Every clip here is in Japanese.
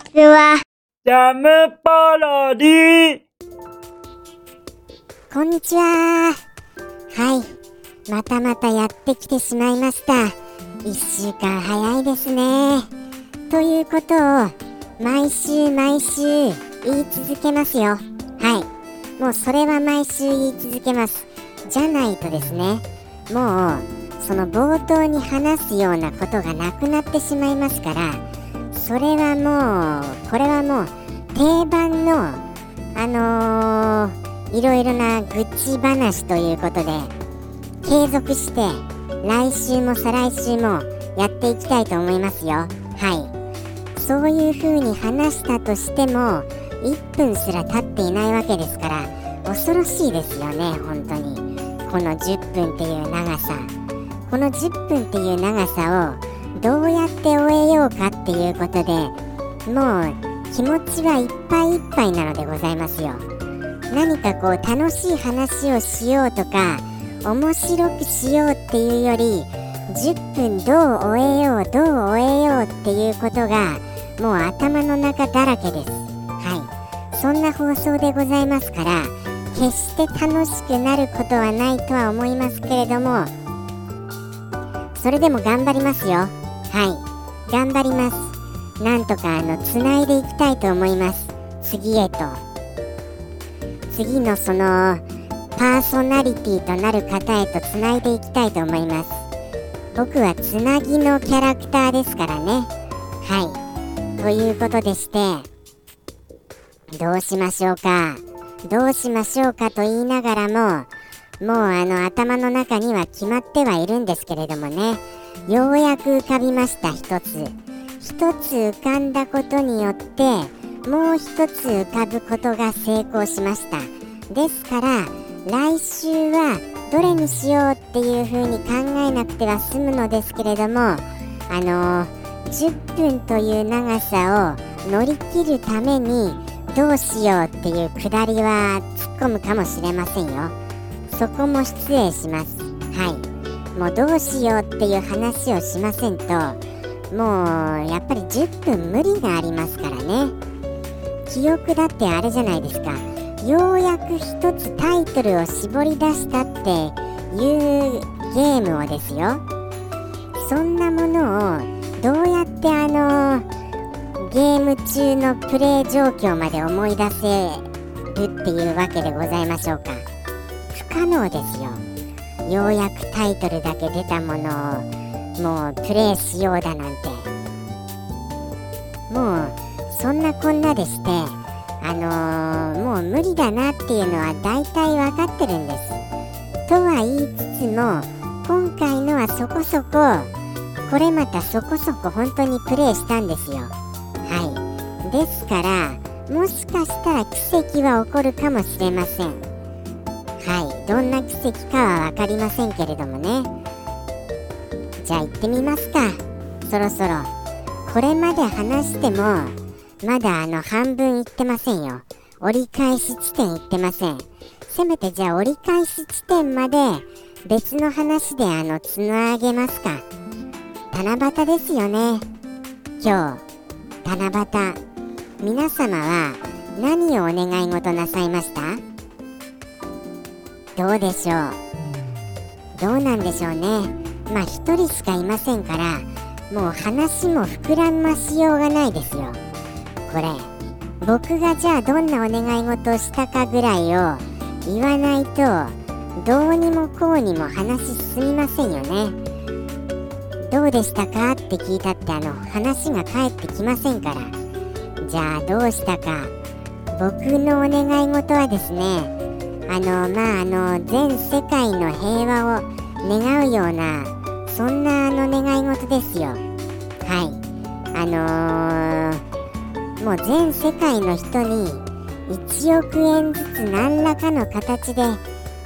ちは。ジャムパロディこんにちは。はい。またまたやってきてしまいました。一週間早いですね。ということを、毎週毎週言い続けますよ。はい。もうそれは毎週言い続けます。じゃないとですね、もう、その冒頭に話すようなことがなくなってしまいますから、それはもう、これはもう、定番の、あのー、いろいろな愚痴話ということで継続して来週も再来週もやっていきたいと思いますよ。はい。そういう風に話したとしても1分すら経っていないわけですから恐ろしいですよね本当に。この10分っていう長さ。この10分っていう長さをどうやって終えようかっていうことでもう気持ちはいっぱいいっぱいなのでございますよ。何かこう楽しい話をしようとか面白くしようっていうより10分どう終えようどう終えようっていうことがもう頭の中だらけです。はい。そんな放送でございますから決して楽しくなることはないとは思いますけれどもそれでも頑張りますよ。はい。頑張ります。なんとかあのつないでいきたいと思います。次へと。次のそのパーソナリティとなる方へとつないでいきたいと思います。僕はつなぎのキャラクターですからね。はい。ということでしてどうしましょうか。どうしましょうかと言いながらももうあの頭の中には決まってはいるんですけれどもね。ようやく浮かびました一つ。一つ浮かんだことによってもう一つ浮かぶことが成功しました。ですから来週はどれにしようっていう風に考えなくては済むのですけれどもあのー、10分という長さを乗り切るためにどうしようっていうくだりは突っ込むかもしれませんよ。そこも失礼します。はい。もうどうしようっていう話をしませんともうやっぱり10分無理がありますからね。記憶だってあれじゃないですか。ようやく一つタイトルを絞り出したっていうゲームをですよ。そんなものをどうやってあのゲーム中のプレイ状況まで思い出せるっていうわけでございましょうか。不可能ですよ。ようやくタイトルだけ出たものをもうプレイしようだなんて。もうそんなこんなでしてあのー、もう無理だなっていうのは大体分かってるんです。とは言いつつも今回のはそこそここれまたそこそこ本当にプレイしたんですよ。はい。ですからもしかしたら奇跡は起こるかもしれません。どんな奇跡かは分かりませんけれどもね。じゃあ行ってみますか。そろそろ。これまで話してもまだあの半分行ってませんよ。折り返し地点行ってません。せめてじゃあ折り返し地点まで別の話であのつなげますか。七夕ですよね。今日七夕。皆様は何をお願い事なさいました？どうでしょう？どうなんでしょうね。まあ一人しかいませんからもう話も膨らましようがないですよ。これ僕がじゃあどんなお願い事をしたかぐらいを言わないとどうにもこうにも話進みませんよね。どうでしたか？って聞いたってあの話が返ってきませんから。じゃあどうしたか。僕のお願い事はですねあのまああの全世界の平和を願うようなそんなあの願い事ですよ。はい。あのー、もう全世界の人に1億円ずつ何らかの形で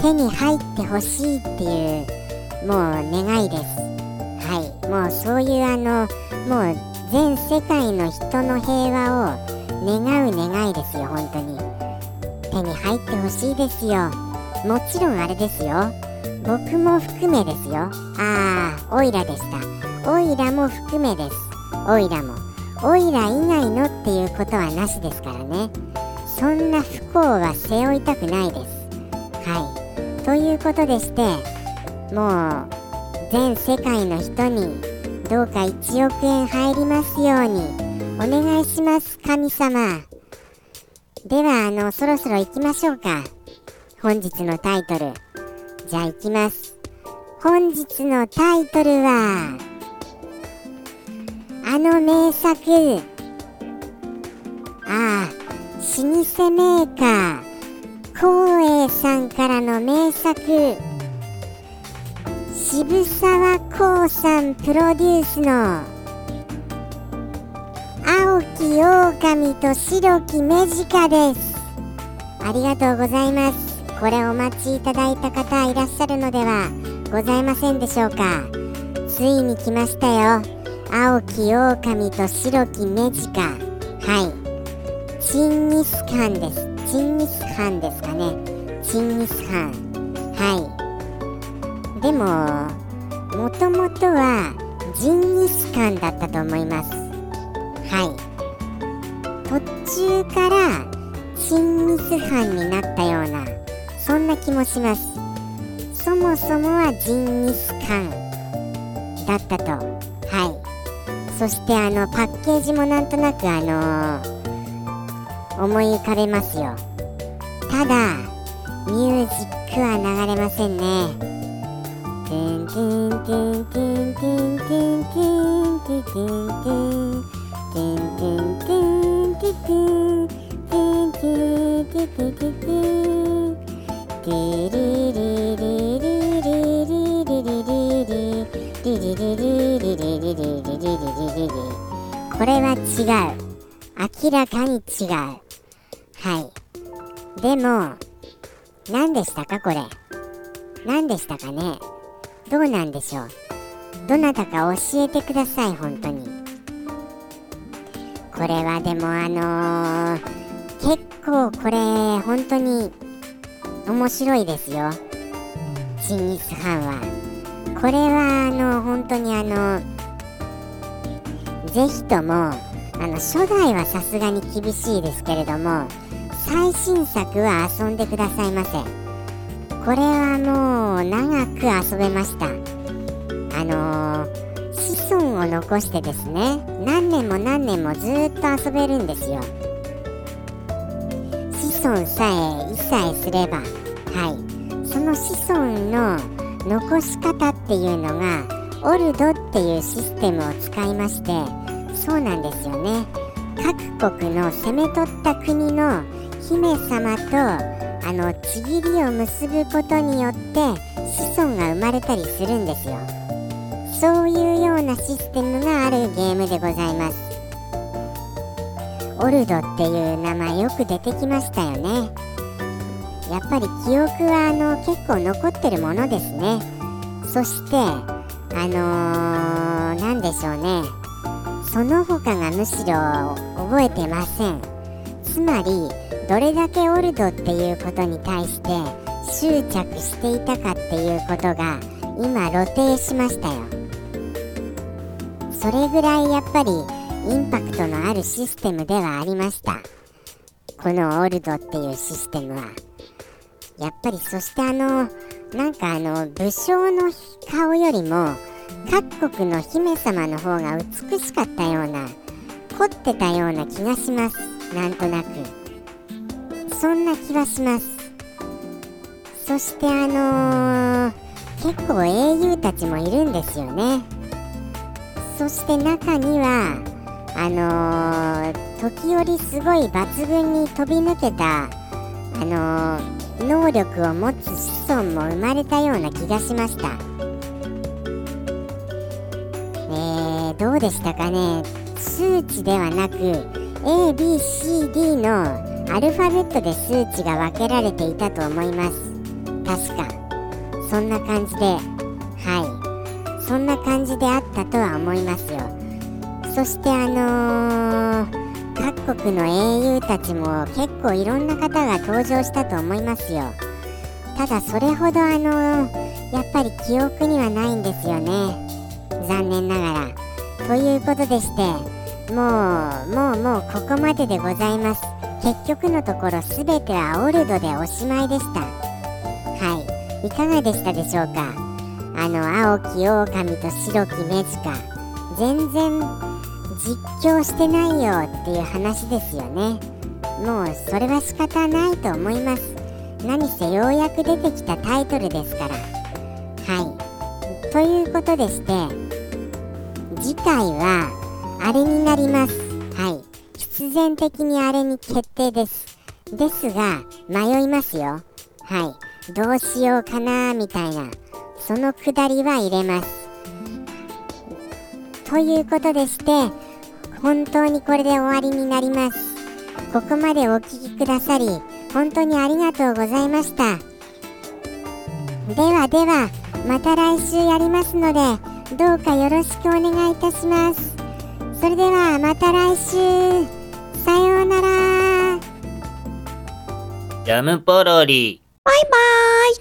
手に入ってほしいっていうもう願いです。はい。もうそういうあのもう全世界の人の平和を願う願いですよ本当に。手に入ってほしいですよ。もちろんあれですよ。僕も含めですよ。ああオイラでした。オイラも含めです。オイラも。オイラ以外のっていうことはなしですからね。そんな不幸は背負いたくないです。はい。ということでしてもう全世界の人にどうか1億円入りますようにお願いします神様。ではあのそろそろ行きましょうか。本日のタイトル。じゃあ行きます。本日のタイトルはあの名作。ああ老舗メーカー。光栄さんからの名作。渋沢光さんプロデュースのき狼と白き目近です。ありがとうございます。これお待ちいただいた方いらっしゃるのではございませんでしょうか。ついに来ましたよ。青き狼と白き目近はい。チンギスカンです。チンギスカンですかね。チンギスカン。はい。でももともとはジンギスカンだったと思います。途中からチンギスハンになったようなそんな気もします。そもそもはジンギスカンだったと。はい。そしてあのパッケージもなんとなくあのー、思い浮かべますよ。ただミュージックは流れませんね。トゥントゥントゥントゥントゥントゥントゥントゥントゥントゥンく天気ティティティティリリリリこれは違う。明らかに違う。はい。でも何でしたかこれ？何でしたかね？どうなんでしょう？どなたか教えてください本当に。これはでもあのー、結構これ本当に面白いですよ。チンギス・ハンは。これはあの本当にあのぜひともあの初代はさすがに厳しいですけれども最新作は遊んでくださいませ。これはもう長く遊べました。あのー、子孫を残してですね何年も何年もずっと遊べるんですよ。子孫さえ一切すればはい。その子孫の残し方っていうのがオルドっていうシステムを使いましてそうなんですよね。各国の攻め取った国の姫様とあのちぎりを結ぶことによって子孫が生まれたりするんですよ。そういうようなシステムがあるゲームでございます。オルドっていう名前よく出てきましたよね。やっぱり記憶はあの結構残ってるものですね。そしてあのー、何でしょうね。その他がむしろ覚えてません。つまりどれだけオルドっていうことに対して執着していたかっていうことが今露呈しましたよ。それぐらいやっぱりインパクトのあるシステムではありました。このオールドっていうシステムは。やっぱりそしてあのなんかあの武将の顔よりも各国の姫様の方が美しかったような凝ってたような気がします。なんとなく。そんな気はします。そしてあのー、結構英雄たちもいるんですよね。そして中にはあのー、時折すごい抜群に飛び抜けたあのー、能力を持つ子孫も生まれたような気がしました。えー、どうでしたかね。数値ではなく ABCD のアルファベットで数値が分けられていたと思います。確か。そんな感じではい。そんな感じであったとは思いますよ。そしてあのー、各国の英雄たちも結構いろんな方が登場したと思いますよ。ただそれほどあのー、やっぱり記憶にはないんですよね。残念ながら。ということでしてもうもうもうここまででございます。結局のところ全てはオルドでおしまいでした。はい。いかがでしたでしょうか？あの青き狼と白きメジカ。全然実況してないよっていう話ですよね。もうそれは仕方ないと思います。何せようやく出てきたタイトルですから。はい。ということでして次回はあれになります。はい。必然的にあれに決定です。ですが迷いますよ。はい。どうしようかなみたいな。そのくだりは入れます。ということでして本当にこれで終わりになります。ここまでお聴きくださり本当にありがとうございました。ではではまた来週やりますのでどうかよろしくお願いいたします。それではまた来週。さようなら。ジャムポロリ。バイバーイ